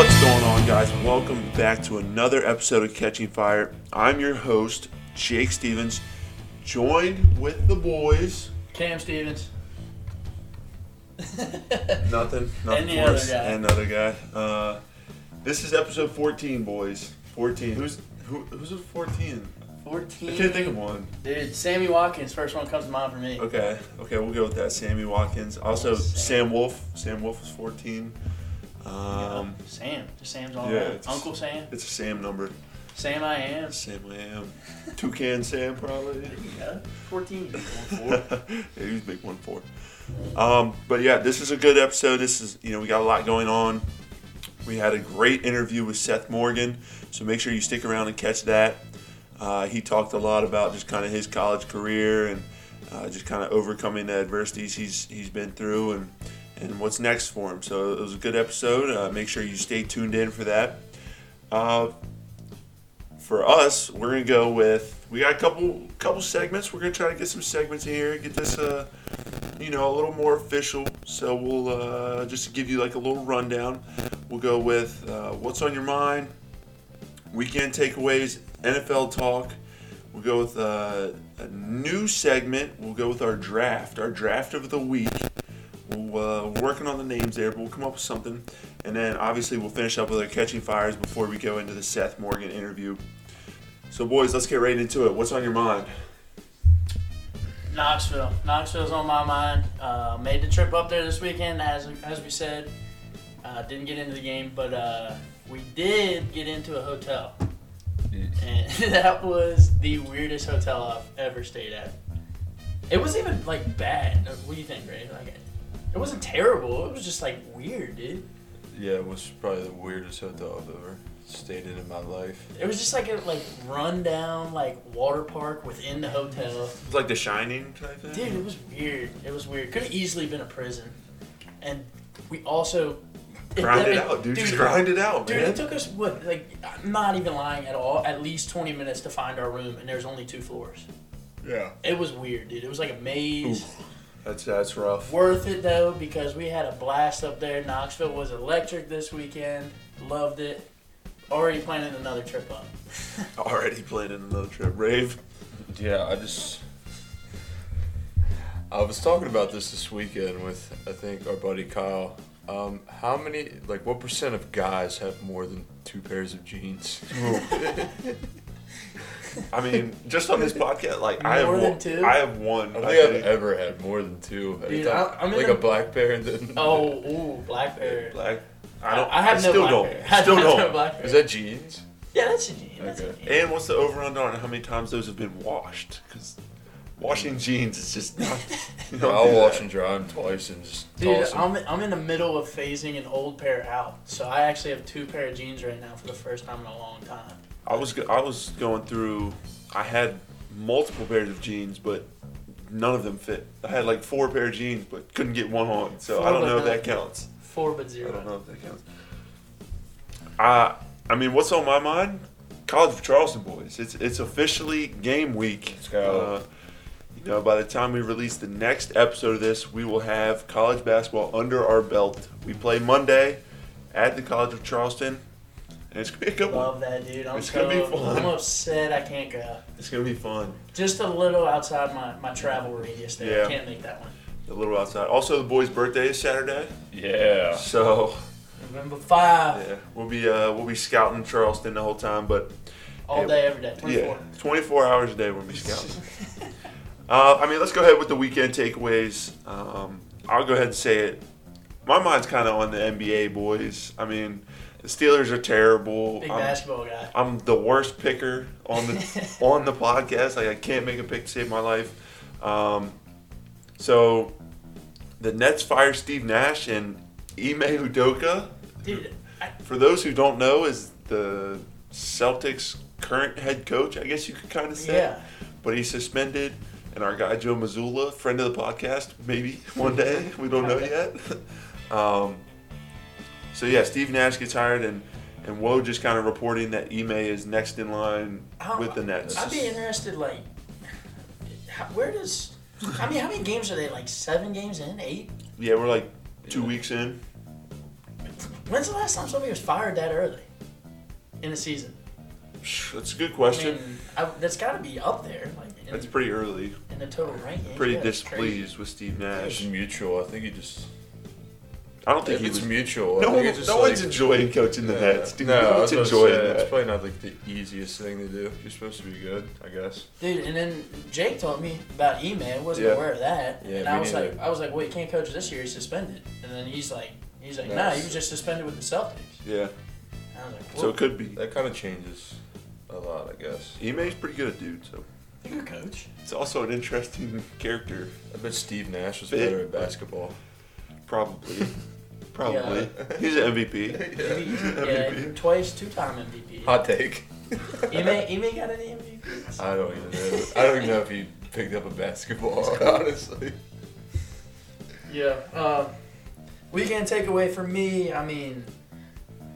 What's going on, guys? Welcome back to another episode of Catching Fire. I'm your host, Jake Stevens, joined with the boys. Cam Stevens. Nothing, nothing And the for other us. guy. And another guy. Uh, this is episode 14, boys. 14. Who's who, who's at 14? 14. I can't think of one. Dude, Sammy Watkins, first one comes to mind for me. Okay, okay, we'll go with that. Sammy Watkins. Also, Sam. Sam Wolf. Sam Wolf is 14. Um, Sam. Just Sam's all yeah, around. Uncle Sam. it's a Sam number. Sam I am. Sam I am. Toucan Sam, probably. There you go. 14. yeah, he's big one four. Um, but yeah, this is a good episode. This is you know we got a lot going on. We had a great interview with Seth Morgan, so make sure you stick around and catch that. Uh, he talked a lot about just kind of his college career and uh, just kind of overcoming the adversities he's he's been through and and what's next for him. So it was a good episode. Uh, make sure you stay tuned in for that. Uh, for us, we're gonna go with we got a couple couple segments. We're gonna try to get some segments in here, get this uh you know a little more official. So we'll uh, just to give you like a little rundown. We'll go with uh, what's on your mind, weekend takeaways, NFL talk. We'll go with uh, a new segment. We'll go with our draft, our draft of the week. We'll, uh, we're working on the names there, but we'll come up with something. And then obviously we'll finish up with our catching fires before we go into the Seth Morgan interview. So boys, let's get right into it. What's on your mind? Knoxville. Knoxville's on my mind. Uh, made the trip up there this weekend, as, as we said. Uh, didn't get into the game, but uh, we did get into a hotel. And that was the weirdest hotel I've ever stayed at. It wasn't even like bad. What do you think, Ray? Like, it wasn't terrible. It was just like weird, dude. Yeah, it was probably the weirdest hotel I've ever stayed in in my life. It was just like a like rundown like water park within the hotel. It's like The Shining type thing. Dude, it was weird. It was weird. Could have easily been a prison. And we also grind it out, dude. Just grind it out, Dude, man. it took us what like I'm not even lying at all. At least 20 minutes to find our room, and there's only two floors. Yeah. It was weird, dude. It was like a maze. That's that's rough. Worth it though because we had a blast up there. Knoxville was electric this weekend. Loved it. Already planning another trip up. Already planning another trip. Rave. Yeah, I just. I was talking about this this weekend with, I think, our buddy Kyle. Um, how many, like, what percent of guys have more than two pairs of jeans? I mean, just on this podcast, like I have More than one. two? I have one. I don't think I've think. ever had more than two. at a Dude, time. I- I'm in like the- a black pair and then. Oh, ooh, black bear. Like, I don't. I have no still black don't. bear. I Still have no don't. black bear. Is that jeans? Yeah, that's a jean. That's a Okay. jean. And what's the over under on how many times those have been washed? Because washing jeans is just not. You don't I'll do wash that. and dry them twice and just Dude, toss them. I'm, I'm in the middle of phasing an old pair out. So I actually have two pair of jeans right now for the first time in a long time. I was I was going through. I had multiple pairs of jeans, but none of them fit. I had like four pair of jeans, but couldn't get one on. So I don't but know if that counts. Four but zero. I don't know if that counts. Uh, I mean, what's on my mind? College of Charleston boys. It's it's officially game week. Let's go. Uh, you know, by the time we release the next episode of this, we will have college basketball under our belt. We play Monday at the College of Charleston, and it's gonna be a good one. Love that, dude. I'm It's so gonna be fun. I'm upset I can't go. It's gonna be fun. Just a little outside my, my travel radius there. Yeah. I can't make that one. A little outside. Also, the boys' birthday is Saturday, Yeah. so November 5. yeah, we'll be uh, we'll be scouting Charleston the whole time, but All Yeah. day, every day. 24. Yeah, 24 hours a day we'll be scouting. uh, I mean, let's go ahead with the weekend takeaways. Um, I'll go ahead and say it. My mind's kind of on the NBA boys. I mean, the Steelers are terrible. Big I'm, basketball guy. I'm the worst picker on the on the podcast. Like I can't make a pick to save my life. Um, so the Nets fire Steve Nash and Ime Udoka. Dude, I, For those who don't know, is the Celtics' current head coach. I guess you could kind of say. yeah. But he's suspended, and our guy Joe Mazzulla, friend of the podcast, maybe one day we don't know yet. Um, so yeah, Steve Nash gets hired, and and Woj just kind of reporting that Ime is next in line How- with the Nets. I'd be interested, like, how, where does. I mean, how many games are they? Like seven games in? Eight? Yeah, we're like two weeks in. When's the last time somebody was fired that early in a season? That's a good I question. mean, I, that's got to be up there, like in, That's pretty early. in the total ranking. Pretty Yeah, it's crazy. displeased with Steve It's Nash. mutual. I think he just. I don't think If he it's was. mutual. No, one, it's no like, one's enjoying coaching the Yeah. Nets. Dude, no, no one's was about to enjoying say, that. It's probably not like the easiest thing to do. You're supposed to be good, I guess. Dude, and then Jake told me about Ime. I wasn't Yeah. aware of that. Yeah, and I was neither. like, I was like, well, he can't coach this year. He's suspended. And then he's like, he's like, nah, he was just suspended with the Celtics. Yeah, And I was like, so it could be. That kind of changes a lot, I guess. Ime's pretty good, dude. So you're a coach. it's also an interesting character. I bet Steve Nash was Fit. better at basketball. Probably. Probably. He's an MVP. yeah, twice, two-time MVP. Hot take. Ime, Ime got any MVPs? I don't even know. I don't even know if he picked up a basketball, honestly. Yeah. Um, weekend takeaway for me. I mean,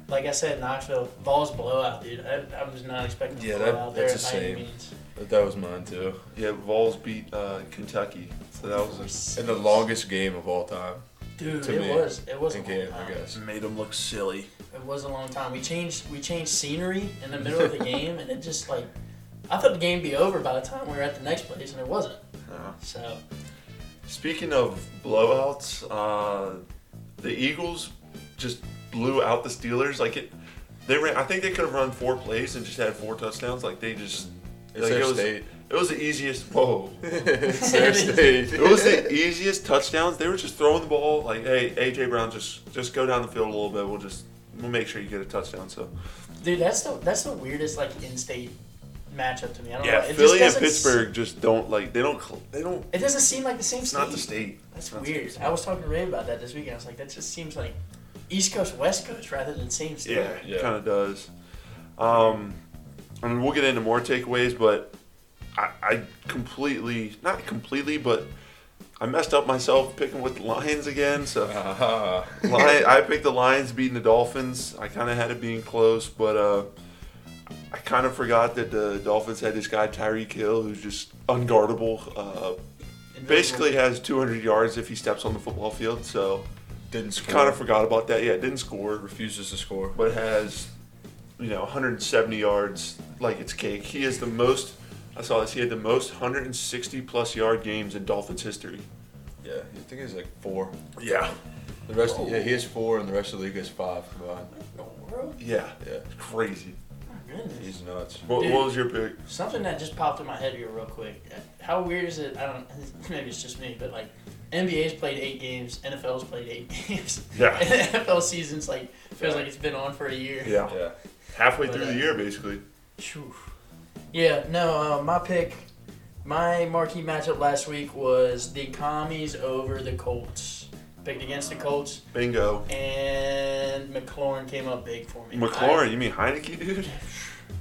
like I said, Knoxville Vols blowout, dude. I, I was not expecting Yeah, a that- blowout there that's by the any same. means. But that was mine too. Yeah, Vols beat uh, Kentucky. So that was And the longest game of all time. Dude, to it me. was. It was a in long game, time. I guess. made them look silly. It was a long time. We changed. We changed scenery in the middle of the game, and it just like. I thought the game would be over by the time we were at the next place, and it wasn't. Uh, So speaking of blowouts, uh, the Eagles just blew out the Steelers. Like it, they ran. I think they could have run four plays and just had four touchdowns. Like they just. It's like their it was, state. It was the easiest. Whoa. it's their state. It was the easiest touchdowns. They were just throwing the ball like, "Hey, AJ Brown, just just go down the field a little bit. We'll just we'll make sure you get a touchdown." So Dude, that's the that's the weirdest like in-state matchup to me. I don't yeah, know. It just Philly and doesn't s- Pittsburgh just don't like they don't cl- they don't. It doesn't seem like the same It's state. not the state. That's It's not weird. state. I was talking to Ray about that this weekend. I was like, that just seems like East Coast, West Coast rather than same state. Yeah, Yeah. it kind of does. Um, I mean, we'll get into more takeaways, but I, I completely, not completely, but I messed up myself picking with the Lions again. So Ah, Lion, I picked the Lions beating the Dolphins. I kind of had it being close, but uh, I kind of forgot that the Dolphins had this guy Tyreek Hill who's just unguardable. Uh, basically has 200 yards if he steps on the football field. So didn't score. kind of forgot about that. Yeah, didn't score refuses to score. but has you know 170 yards like it's cake. He is the most. I saw this. He had the most 160 plus yard games in Dolphins history. Yeah, I think he's like four. Yeah, The rest, yeah, he has four, and the rest of the league has five combined. What in yeah, Yeah, crazy. My goodness. he's nuts. What, Dude. what was your pick? Something that just popped in my head here real quick. How weird is it? I don't. Maybe it's just me, but like NBA's played eight games, NFL's played eight games. Yeah. NFL season's like feels like it's been on for a year. Yeah, Yeah, halfway But, through uh, the year basically. Phew. Yeah, no, uh, my pick, my marquee matchup last week was the Commies over the Colts. Picked against the Colts, Bingo. and McLaurin came up big for me. McLaurin, you mean Heineke, dude?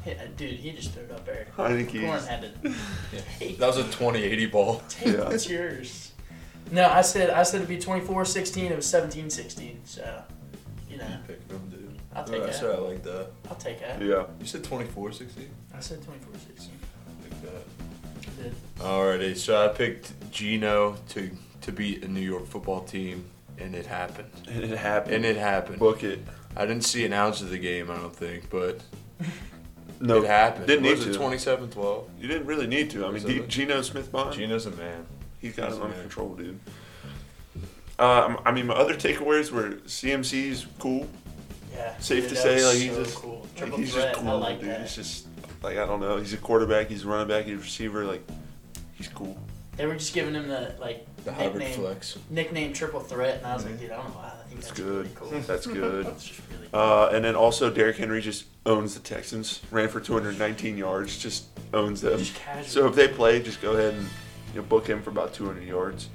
Yeah, dude, he just threw it up there. Heineke's. McLaurin had to take, that was a 20-80 ball. take Yeah. what's yours. No, I said I said it'd be 24-16. It was 17-16. So, you know, Pick him, dude. I'll take I that. said I like that. I'll take that. Yeah. You said 24-16? I said 24-16. Like that. I did. Alrighty, so I picked Geno to to beat a New York football team, and it happened. And it happened. And it happened. Book it. I didn't see an ounce of the game, I don't think, but No, it happened. Didn't was need it to. 27-12? You didn't really need to. I mean, D- it? Geno Smith Bond. Geno's a man. He's got He's it under control, dude. Um, I mean, my other takeaways were CMC's cool. Yeah. Safe dude, to say, was like he's so just, cool. like, Triple he's threat. just cool, I like dude. that. He's just like I don't know. He's a quarterback. He's a running back. He's a receiver. Like he's cool. They were just giving him the like The hybrid nickname, flex. nickname triple threat, and I was like, Mhm. dude, I don't know why. I think That's that's, good. Really cool. That's good. That's just really cool. Uh, and then also Derrick Henry just owns the Texans. Ran for 219 yards. Just owns them. just. So if they play, just go ahead and you know, book him for about 200 yards.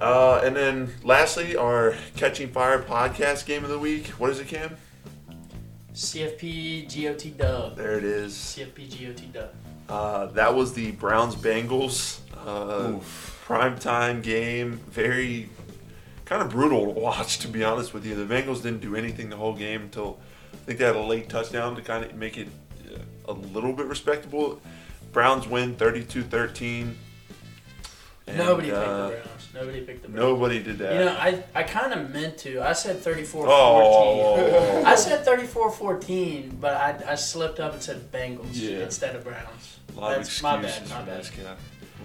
Uh, and then lastly, our Catching Fire podcast game of the week. What is it, Cam? CFP GOT dub. There it is. CFP GOT dub. Uh, that was the Browns Bengals uh, prime time game. Very kind of brutal to watch, to be honest with you. The Bengals didn't do anything the whole game until I think they had a late touchdown to kind of make it uh, a little bit respectable. Browns win 32 13. And, Nobody picked uh, the Browns. Nobody picked the Browns. Nobody did that. You know, I, I kind of meant to. I said 34 Oh. 14. I said 34 14, but I, I slipped up and said Bengals Yeah. instead of Browns. a lot of That's my excuses bad, my for bad.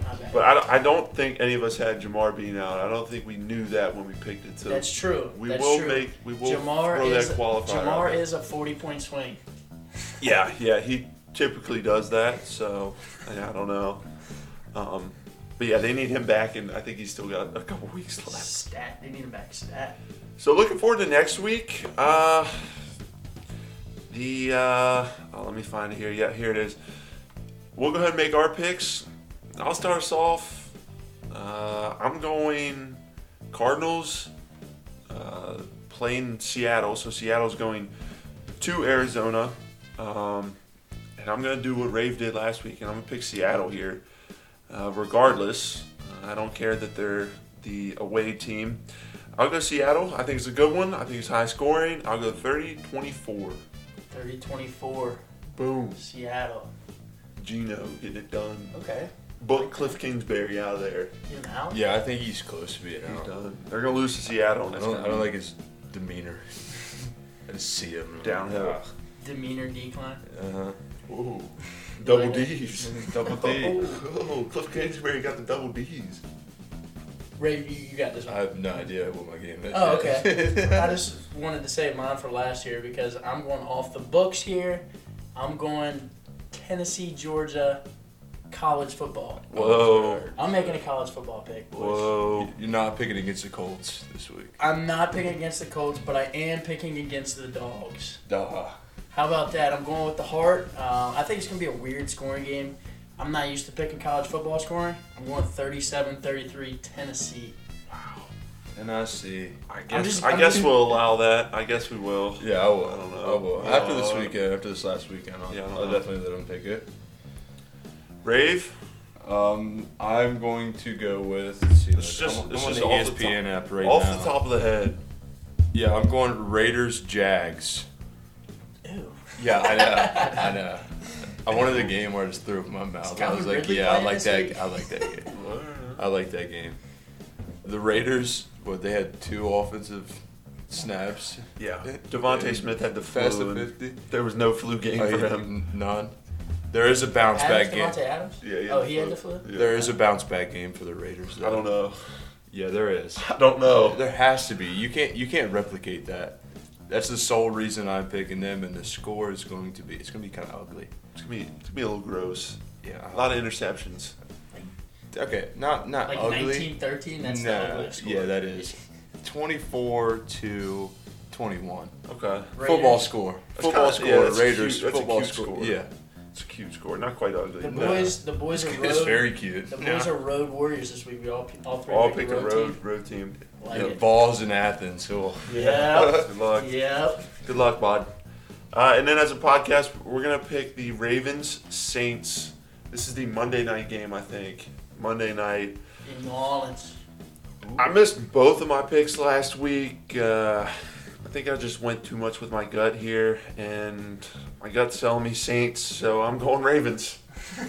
My bad. But I, don't- I don't think any of us had Ja'Marr being out. I don't think we knew that when we picked it. So That's true. we That's will true. make we will Ja'Marr throw is that qualifier. Ja'Marr is a 40 point swing. Yeah, yeah, he typically does that. So yeah, I don't know. Um, but yeah, they need him back, and I think he's still got a couple weeks left. Stat. They need him back. Stat. So looking forward to next week. Uh, the uh, oh, let me find it here. Yeah, here it is. We'll go ahead and make our picks. I'll start us off. Uh, I'm going Cardinals uh, playing Seattle. So Seattle's going to Arizona. Um, and I'm going to do what Rave did last week, and I'm going to pick Seattle here. Uh, regardless, I don't care that they're the away team. I'll go Seattle. I think it's a good one. I think it's high scoring. I'll go 30 24. 30 24. Boom. Seattle. Geno getting it done. Okay. Book Cliff Kingsbury out of there. You know? Yeah, I think he's close to being He's out. done. They're going to lose to Seattle. I don't, I don't like his demeanor. I just see him Downhill. Demeanor decline. Uh huh. Ooh. Double? D's. Double D. Oh, oh Cliff Kingsbury got the double D's. Ray, you, you got this I have no idea what my game is. Oh, yet. okay. I just wanted to save mine for last year because I'm going off the books here. I'm going Tennessee, Georgia, college football. Whoa. I'm making a college football pick, boys. Whoa. You're not picking against the Colts this week. I'm not picking against the Colts, but I am picking against the Dogs. Duh. How about that? I'm going with the heart. Uh, I think it's going to be a weird scoring game. I'm not used to picking college football scoring. I'm going 37 33 Tennessee. And I see. I guess just- I I'm guess just- we'll allow that. I guess we will. Yeah, I will. I don't know. I will. After this weekend, after this last weekend, I'll, Yeah, I don't I'll know. definitely let him pick it. Rave. Um, I'm going to go with. Let's see, It's I'm- just- I'm it's on just the E off app right Off now. the top of the head. Yeah, I'm going Raiders Jags. Ew. Yeah, I know. I know. I wanted a game where I just threw up my mouth. I was like, Ridley yeah, I like that. week? I like that game. I like that game. The Raiders, what they had two offensive snaps. Yeah. Eh, Davante And Smith had the Fast flu. to fifty. There was no flu game Oh, for yeah, him. None. There is a bounce Adams, back game. Davante Adams? Yeah, he Oh, the he had the flu? Yeah. There is a bounce back game for the Raiders. I don't know. Yeah, there is. I don't know. There has to be. You can't. You can't replicate that. That's the sole reason I'm picking them, and the score is going to be. It's going to be kind of ugly. It's gonna be it's gonna be a little gross. Yeah. A lot of interceptions. Okay, not not Like ugly. 19 13? That's the Nah, ugliest score. yeah, that is. 24 to 21. Okay. Football score. That's Football kinda- score. yeah, that's Raiders. cute- that's a football cute score. score. Yeah. It's a cute score. Not quite ugly. The No. boys, the boys are road. It's road. very cute. The boys Yeah. are road warriors this week. We all all three All picked picked a a road, road road team. Like Yeah, it. balls in Athens. Oh. Yeah. Good luck. yep. Good luck, bud. Uh, and then as a podcast, we're gonna pick the Ravens Saints. This is the Monday night game, I think. Monday night. In New Orleans. I missed both of my picks last week. Uh, I think I just went too much with my gut here, and my gut's telling me Saints, so I'm going Ravens. I'm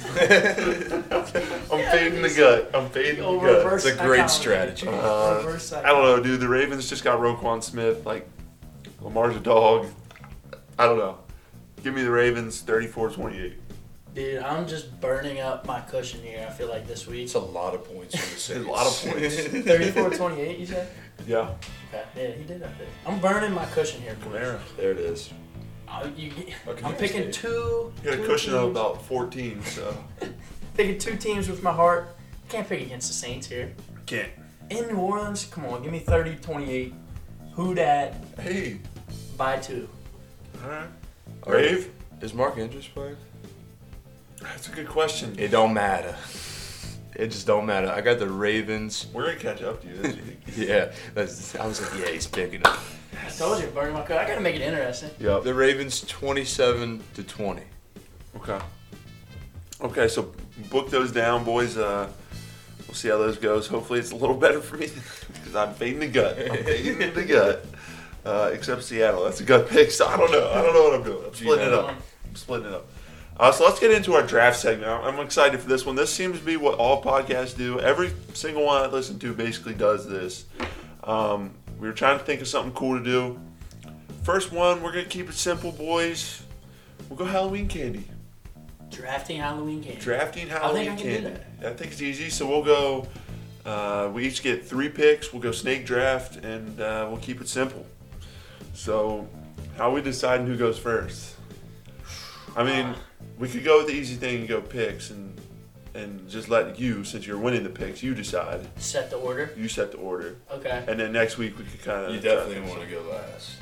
fading the gut. I'm fading the gut. It's a great strategy. Uh, I don't know, dude. The Ravens just got Roquan Smith. Like, Lamar's a dog. I don't know. Give me the Ravens 34 28. Dude, I'm just burning up my cushion here. I feel like this week. It's a lot of points for the Saints. A lot of points. 34 28, you said? Yeah. Okay, yeah, he did that. I'm burning my cushion here, boys. Kamara. There it is. You, I'm picking State. two. He had a two cushion of about 14, so. Picking two teams with my heart. Can't pick against the Saints here. Can't. In New Orleans, come on, give me 30 28. Who dat Hey. by two? Alright. Are- Rave? Is Mark Andrews playing? That's a good question. It don't matter. It just don't matter. I got the Ravens. We're going to catch up to you this week. Yeah, that's, I was like, yeah, he's picking up. I told you, burning my cushion. I gotta make it interesting. Yep. The Ravens 27 to 20. Okay. Okay, so book those down, boys. Uh, we'll see how those goes. Hopefully, it's a little better for me because I'm fading the gut. I'm fading the gut. Uh, except Seattle, that's a gut pick. So I don't know. I don't know what I'm doing. I'm splitting it up. I'm splitting it up. Uh, so let's get into our draft segment. I'm I'm excited for this one. This seems to be what all podcasts do. Every single one I listen to basically does this. Um, we were trying to think of something cool to do. First one, we're gonna keep it simple, boys. We'll go Halloween candy. Drafting Halloween candy. Drafting I think Halloween I can do candy. I think it's easy. So we'll go. Uh, we each get three picks. We'll go snake draft, and uh, we'll keep it simple. So, how are we deciding who goes first? I mean, we could go with the easy thing and go picks, and and just let you, since you're winning the picks, you decide. Set the order. You set the order, Okay. and then next week we could kind of. You definitely want to go last.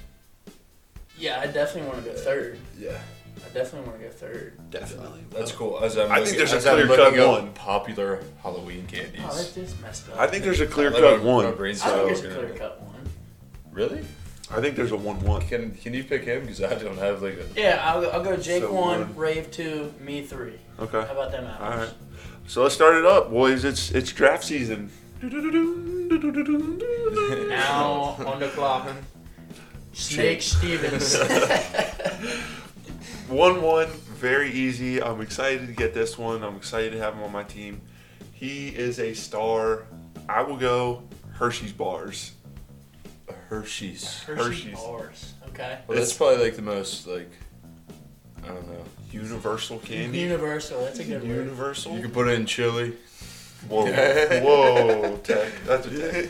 Yeah, I definitely want to go third. Yeah. I definitely want to go third. Definitely. That's cool. As I'm I looking, think there's a as I'm clear-cut looking up one. Popular Halloween candies. Oh, that's just messed up. I think there's a clear cut my- my one. I think there's a clear cut one. Really? I think there's a one-one. Can Can you pick him? Because I don't have like a. Yeah, I'll, I'll go Jake So one, one. Rave two, me three. Okay. How about them apples? All right. So let's start it up, boys. It's it's draft season. Now on the clock. Snake Stevens. One one, very easy. I'm excited to get this one. I'm excited to have him on my team. He is a star. I will go Hershey's bars. Hershey's. Hershey Hershey's. bars. Okay. Well, that's probably like the most like. I don't know. Universal candy. Universal. That's a good word. Universal. You can put it in chili. Whoa, whoa, tech. That's a tech.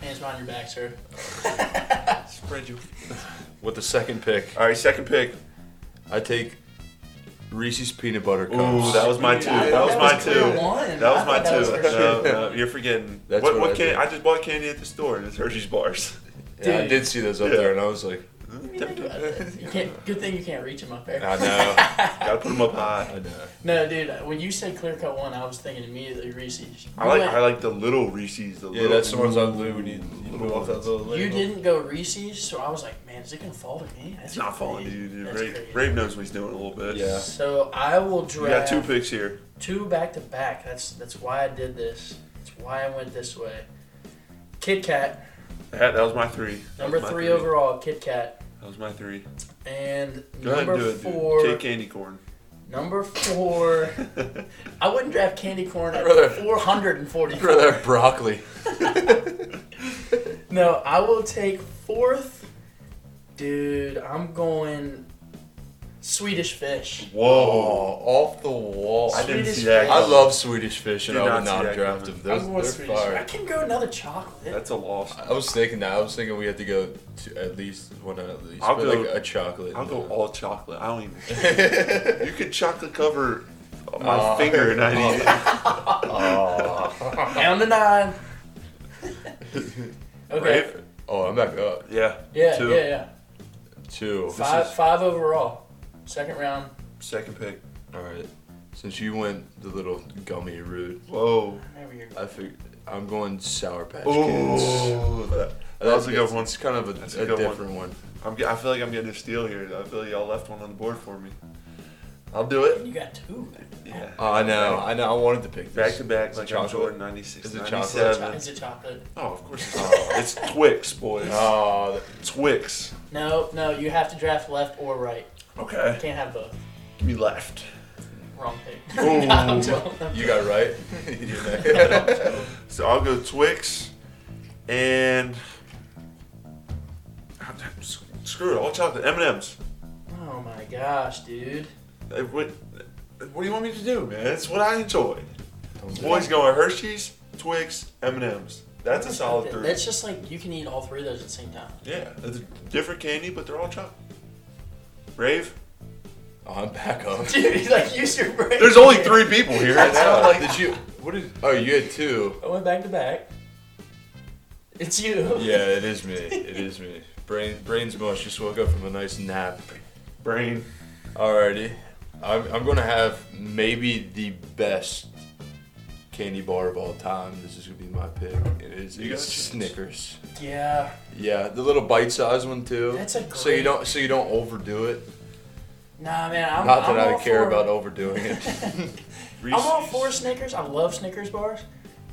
Hands behind your back, sir. Spread you. With the second pick, All right, second pick. I take Reese's peanut butter cups. Ooh, that was my two. I That thought was that my was clear two. one. That I was my thought that was two. for sure. no, you're forgetting. That's what what what I candy? did. I just bought candy at the store, and it's Hershey's bars. Yeah, I did see those up there, and I was like, hmm, You can't. Good thing you can't reach them up there. I know, Gotta put them up high. I know. No, dude. Uh, when you said clear cut one, I was thinking immediately Reese's. I like went- I like the little Reese's. The Yeah, little, that's the ones I do when you, you Little move off that ones. little You label. didn't go Reese's, so I was like, man, is it gonna fall to me? That's It's not falling, crazy. dude. That's Brave, crazy. Brave knows what he's doing a little bit. Yeah. So I will You got draft two picks here. two back to back. That's that's why I did this. That's why I went this way. Kit Kat, That, that was my three. That number my three overall. Kit Kat, That was my three. and Go ahead number and do it, four. dude. Cake candy corn. Number four. I wouldn't draft candy corn at hundred I'd rather have broccoli. No, I will take fourth. Dude, I'm going Swedish fish. Whoa. off the wall. I didn't Swedish see that. fish. I love Swedish fish, and Did I not would see not that draft coming. them. Those, I'm going they're Swedish. I fire. can go another chocolate. That's a loss. I was thinking that. I was thinking we had to go to at least one not at least. I'll but go- like a chocolate. I'll go Yeah. all chocolate. I don't even. you could chocolate cover my Aw. finger and I need it. Aw. Down to nine. okay. Right? oh, I'm back up. Yeah. Yeah, Two. yeah, yeah. Two. Five, is- five overall. Second round. Second pick. All right. Since you went the little gummy route, Whoa. Maybe you're. I think I'm going Sour Patch Ooh. Kids. That, that was a good one. It's kind of a, That's a a, good one. different one. I'm, ge- I feel like I'm getting a steal here. I feel like y'all left one on the board for me. I'll do it. You got two. Yeah. Oh, I know. I know. I wanted to pick this. Back to back, Is it like I'm chocolate? Jordan 96, Is it 97. It's a chocolate. Oh, of course it's oh. It's Twix, boys. Oh, Twix. No, no, you have to draft left or right. Okay. Can't have both. Give me left. Wrong pick. Ooh. I'm joking. you got right. So I'll go Twix and screw it, all chocolate. M&M's. Oh my gosh, dude. What, what do you want me to do, man? That's what I enjoy. know. Boys going Hershey's, Twix, M&M's. That's a solid three. That's just like you can eat all three of those at the same time. Yeah, it's a different candy, but they're all chocolate. Rave? Oh, I'm back up. Dude, like use your brain. There's only three people here. I It's not like Did you? What did? Oh, you had two. I went back to back. It's you. Yeah, it is me. It is me. Brain, brains mush. Just woke up from a nice nap. brain. Alrighty, I'm, I'm gonna have maybe the best candy bar of all time. This is gonna be my pick. It is it's. Snickers. Yeah. Yeah, the little bite-sized one too. That's a so you don't so you don't overdo it. Nah, man. I'm, Not that I'm I all care for, about overdoing it. I'm all for Snickers. I love Snickers bars,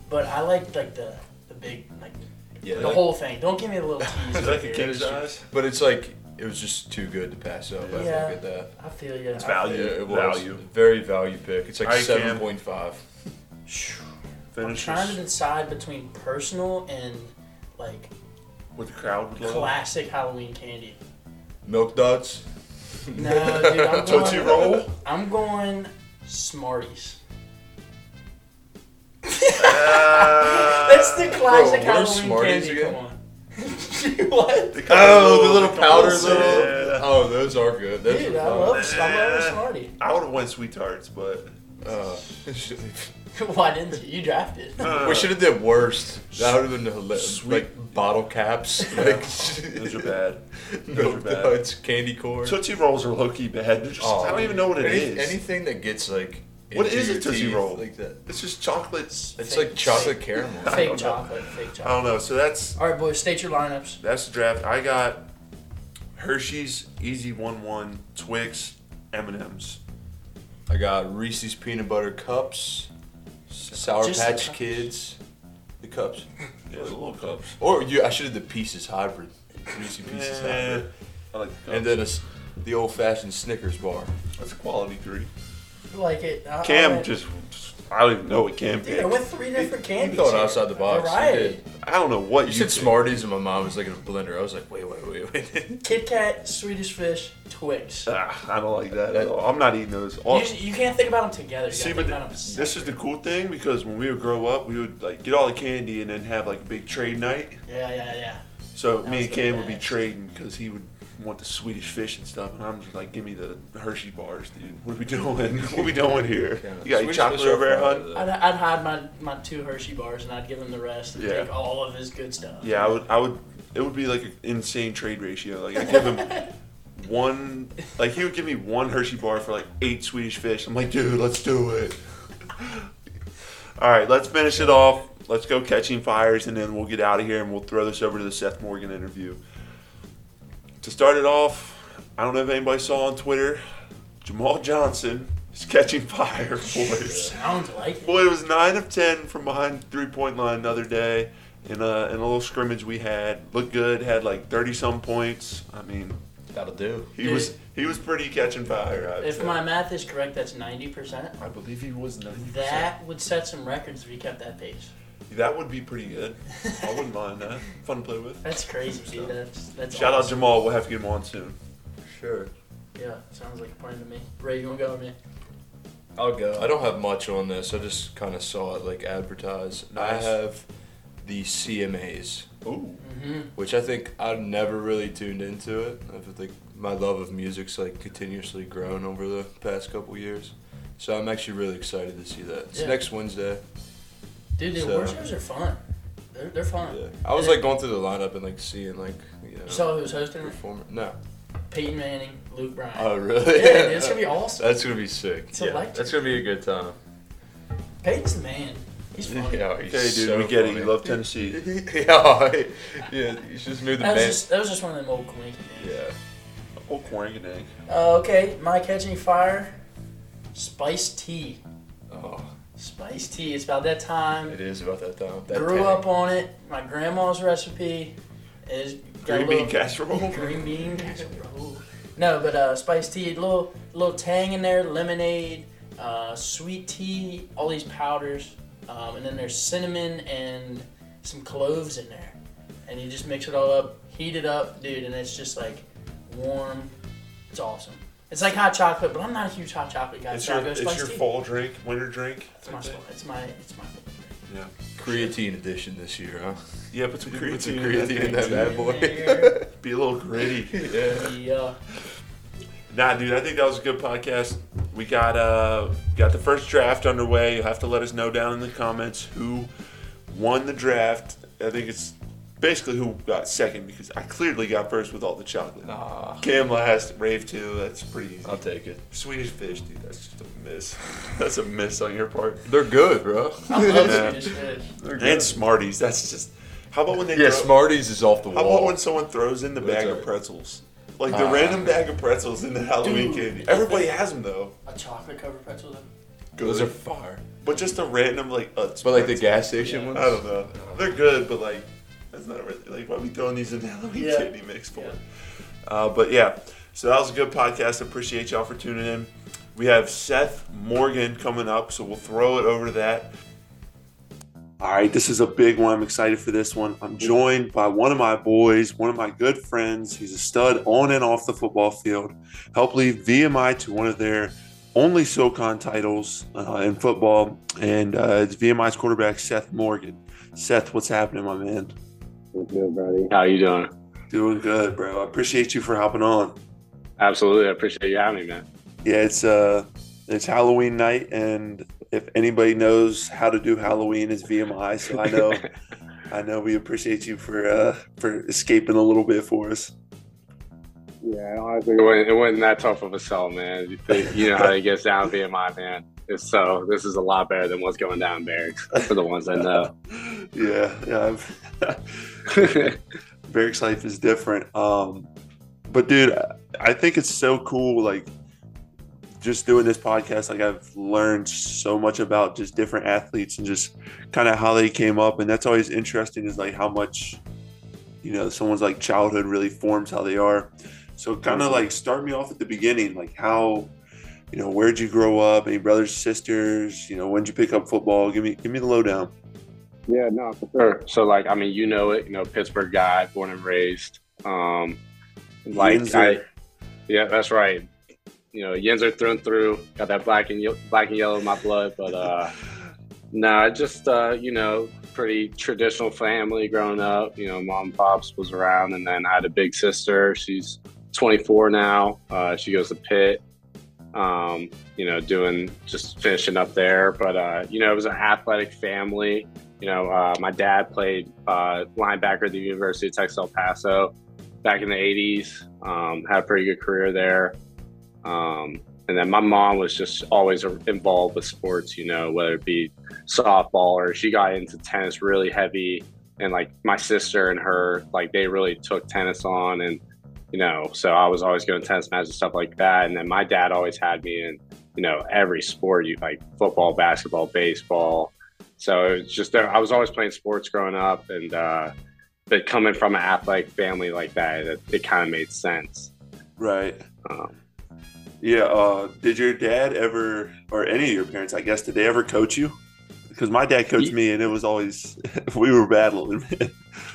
but I like like the the big like yeah, the that- whole thing. Don't give me the little teas. Is that the here. king size? But it's like it was just too good to pass up. I Yeah. think at that. I feel you. It's value. Yeah, it was Value. very value pick. It's like All right, seven point five. Feel, I'm trying to decide between personal and like what the crowd would love. classic Halloween candy. Milk duds. No, dude, I'm Tootsie going. Roll. I'm going Smarties. Ah. That's the classic what are Halloween Smarties candy. again? Come on. what? They come Oh, in the little powder pulses. little. Yeah. Oh, those are good. Those Dude, are I fun. love, I love a Smartie. I would have went sweet tarts, but Uh, Why didn't you? You drafted. uh, we should have did worst. That would have been hilarious. Sweet- Like bottle caps. Like those are bad. Those are Milk bad. duds, candy corn. Tootsie rolls are low key bad. They're just, I don't even know what it Any- is. Anything that gets like. What into is a your Tootsie Roll? Like that. It's just chocolates. It's Fake- like chocolate fake- caramel. Fake don't know. chocolate. I don't know. So that's All right, boys. State your lineups. that's the draft. I got Hershey's Easy One One Twix M and M's. I got Reese's peanut butter cups, Sour Just the Patch cups. Kids, the cups. Yeah, the little cups. Or you, I should have the Pieces hybrid, Reese's Pieces Eh, hybrid, I like the cups. and then a s the old fashioned Snickers bar. that's a quality three. Like it. I, I Cam went- just, I don't even know what Cam Dude, I picked. went three different You candies. thought here. outside the box. You Variety. did. I don't know what You you said picked. Smarties, and my mom was like in a blender. I was like, wait, wait, wait, wait. Kit Kat, Swedish Fish, Twix. Ah, I don't like that at all. I'm not eating those. All, You, you can't think about them together. You See, gotta but think about them this is the cool thing because when we would grow up, we would like get all the candy and then have like a big trade night. Yeah, yeah, yeah. So That me was and the Cam would be best. trading because he would want the Swedish fish and stuff, and I'm just like, give me the Hershey bars, dude. What are we doing? what are we doing here? You got any Swedish chocolate over there, fun, hon? though. I'd, I'd hide my, my two Hershey bars and I'd give him the rest and Yeah. take all of his good stuff. Yeah, I would. I would. It would be like an insane trade ratio. Like I give him one. Like he would give me one Hershey bar for like eight Swedish fish. I'm like, dude, let's do it. All right, let's finish it off. Let's go catching fires, and then we'll get out of here, and we'll throw this over to the Seth Morgan interview. To start it off, I don't know if anybody saw on Twitter, Jamal Johnson is catching fire, boys. Sounds like it. Boy, it was nine of ten from behind three point line the other day in a in a little scrimmage we had. Looked good, had like thirty some points. I mean, That'll do. he was he was pretty catching fire. I'd If say. my math is correct, that's 90%. I believe he was ninety That would set some records if he kept that pace. That would be pretty good. I wouldn't mind that. Fun to play with. That's crazy, dude. That's, that's Shout out awesome. Jamal. We'll have to get him on soon. Sure. Yeah, sounds like a plan to me. Ray, you want to go with me? I'll go. I don't have much on this. I just kind of saw it like advertised. I have the CMAs, Ooh. Mm-hmm. which I think I've never really tuned into it. I think my love of music's like continuously grown over the past couple years. So I'm actually really excited to see that. It's Yeah. next Wednesday. Dude, the So- award shows are fun. They're, they're fun. Yeah. I was like going through the lineup and like seeing like you know You saw who was hosting it? performer. No. Peyton Manning, Luke Bryan. Oh really? yeah, dude, it's gonna be awesome. That's gonna be sick. It's yeah, electric. that's gonna be a good time. Peyton's the man. He's funny. Yeah, Okay, he's dude, so we get it. funny. You love Tennessee. yeah, yeah. You just move the That was just that was just one of them old quinky things. Yeah. Oh, Quarangang. Uh, okay, my catching fire, spiced tea. Oh, Spiced tea. It's about that time. it is about that time. That Grew up on it. My grandma's recipe is Green bean casserole. Green bean casserole. No, but uh, spiced tea, A little little tang in there, lemonade, uh, sweet tea, all these powders, um, and then there's cinnamon and some cloves in there, and you just mix it all up, heat it up, dude, and it's just like warm. It's awesome. It's like hot chocolate, but I'm not a huge hot chocolate guy. It's so your, it's spiced your tea. fall drink, winter drink. It's my it's my it's my Yeah. creatine edition this year, huh? Yeah, put some Put some creatine, in that creatine in that bad boy. Be a little gritty. yeah. yeah. Nah, dude, I think that was a good podcast. We got uh got the first draft underway. You'll have to let us know down in the comments who won the draft. I think it's basically who got second because I clearly got first with all the chocolate. Nah. Cam last, Rave two. That's pretty easy. I'll take it. Swedish fish, dude. That's just a miss. that's a miss on your part. They're good, bro. I love Swedish fish. They're And Smarties. That's just. How about when they? Yeah, throw, Smarties is off the wall. How about when someone throws in the What's bag up? of pretzels? Like the Ah. random bag of pretzels in the Halloween Dude. candy. Everybody has them though. A chocolate covered pretzel. though? Those are fire. But just a random like. Uh, But like the gas station Yeah. ones. I don't know. They're good, but like, That's not really like why we throwing these in the Halloween Yeah. candy mix for. Yeah. Uh, but yeah, so that was a good podcast. Appreciate y'all for tuning in. We have Seth Morgan coming up, so we'll throw it over to that. All right, this is a big one. I'm excited for this one. I'm joined by one of my boys, one of my good friends. He's a stud on and off the football field. Helped lead VMI to one of their only SoCon titles uh, in football, and uh, it's VMI's quarterback Seth Morgan. Seth, what's happening, my man? What's good, buddy? How you doing? Doing good, bro. I appreciate you for hopping on. Absolutely, I appreciate you having me, man. Yeah, it's uh it's Halloween night and if anybody knows how to do Halloween it's VMI, so I know I know we appreciate you for uh for escaping a little bit for us. Yeah, honestly, It wasn't, it wasn't that tough of a sell, man. You, think- you know how it gets down VMI, man. It's so this is a lot better than what's going down Barracks for the ones I know. yeah, yeah. Barracks life is different. Um but dude, I think it's so cool like just doing this podcast like I've learned so much about just different athletes and just kind of how they came up and that's always interesting is like how much you know someone's like childhood really forms how they are. So kind of like start me off at the beginning like how you know where'd you grow up? Any brothers sisters? You know when'd you pick up football? Give me give me the lowdown yeah, no, for sure. Sure. So like, I mean, you know it. You know, Pittsburgh guy, born and raised. Um, like I, yeah, that's right. You know, Yinzer through and through. Got that black and ye- black and yellow in my blood, but uh, no, I just uh, you know, pretty traditional family growing up. You know, mom and pops was around, and then I had a big sister. She's 24 now. Uh, she goes to Pitt. Um, you know, doing just finishing up there, but uh, you know, it was an athletic family. You know, uh, my dad played uh, linebacker at the University of Texas El Paso back in the 80s. Um, had a pretty good career there. Um, and then my mom was just always involved with sports, you know, whether it be softball or she got into tennis really heavy. And like my sister and her, like they really took tennis on. And, you know, so I was always going to tennis matches and stuff like that. And then my dad always had me in, you know, every sport, you like football, basketball, baseball. So it was just, I was always playing sports growing up. And, uh, but coming from an athletic family like that, it, it kind of made sense. right Um, yeah uh did your dad ever or any of your parents i guess did they ever coach you because my dad coached Ye- me and it was always we were battling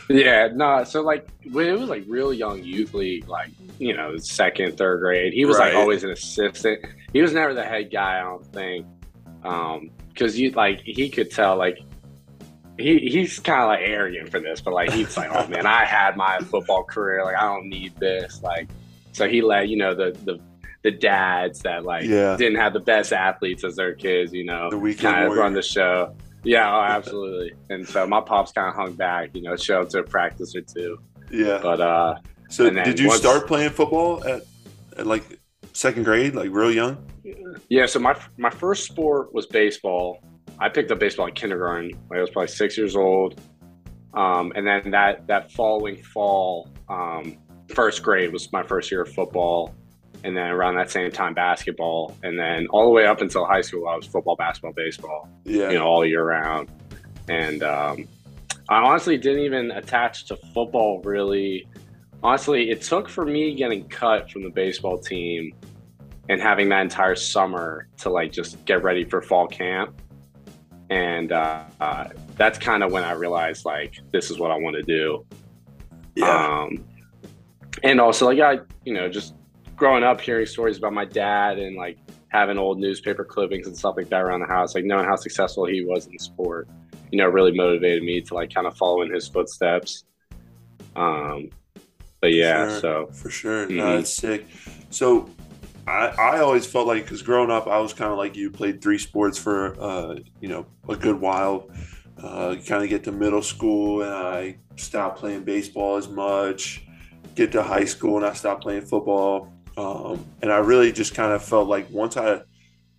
Yeah, no. So like when it was like real young youth league, like you know second, third grade, he was Right. like always an assistant. He was never the head guy, I don't think, because you like he could tell like he he's kind of like arrogant for this, but like he's like, oh man, I had my football career, like I don't need this, like so he let you know the the the dads that like Yeah. didn't have the best athletes as their kids, you know, The kind of run the show. Yeah, oh, absolutely. And so my pops kind of hung back, you know, show up to a practice or two. yeah But uh, so did you once- start playing football at, at like second grade like real young yeah, so my my first sport was baseball. I picked up baseball in kindergarten. I was probably six years old. Um, and then that that following fall, um, first grade was my first year of football. And then around that same time, basketball. And then all the way up until high school, I was football, basketball, baseball. yeah you know, all year round. And um, I honestly didn't even attach to football really. Honestly, it took for me getting cut from the baseball team and having that entire summer to like just get ready for fall camp. And uh, uh, that's kind of when I realized like this is what I want to do. yeah Um, and also, like, I, you know, just growing up hearing stories about my dad and like having old newspaper clippings and stuff like that around the house, like knowing how successful he was in the sport, you know, really motivated me to like kind of follow in his footsteps. Um, but yeah, Sure. so for sure no Mhm. it's sick so I, I always felt like because growing up i was kind of like you played three sports for uh, you know a good while. Uh, kind of get to middle school and i stopped playing baseball as much get to high school and i stopped playing football. Um, and i really just kind of felt like once i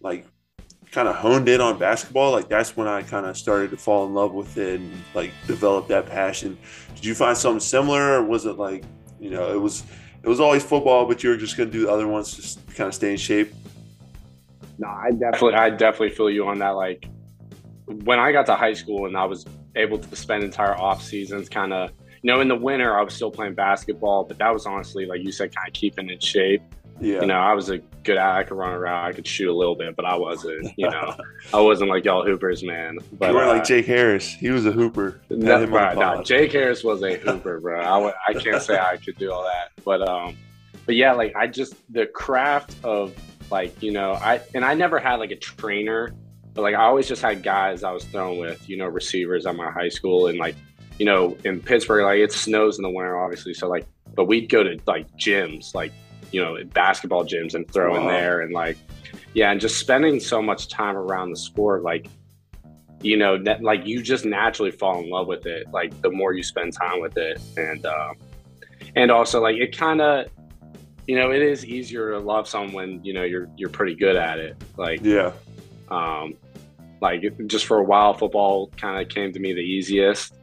like kind of honed in on basketball like that's when i kind of started to fall in love with it and like develop that passion. Did you find something similar or was it like you know it was it was always football but you were just going to do the other ones just kind of stay in shape No, I definitely. definitely, I definitely feel you on that. Like when I got to high school and I was able to spend entire off seasons kind of you know, in the winter I was still playing basketball, but that was honestly like you said, kind of keeping in shape. Yeah. You know, I was a good I could run around, I could shoot a little bit, but I wasn't. You know, I wasn't like y'all hoopers, man. But you were uh, like Jake Harris. He was a hooper. No, bro, no. Jake Harris was a hooper, bro. I, I can't say I could do all that, but um, but yeah, like I just the craft of like you know I and I never had like a trainer, but like I always just had guys I was throwing with, you know, receivers at my high school and like you know in Pittsburgh like it snows in the winter obviously, so like but we'd go to like gyms like you know basketball gyms and throw in there and like yeah and just spending so much time around the sport like you know that like you just naturally fall in love with it like the more you spend time with it. And um and also like it kind of you know it is easier to love someone when you know you're you're pretty good at it. Like Yeah. um like just for a while football kind of came to me the easiest.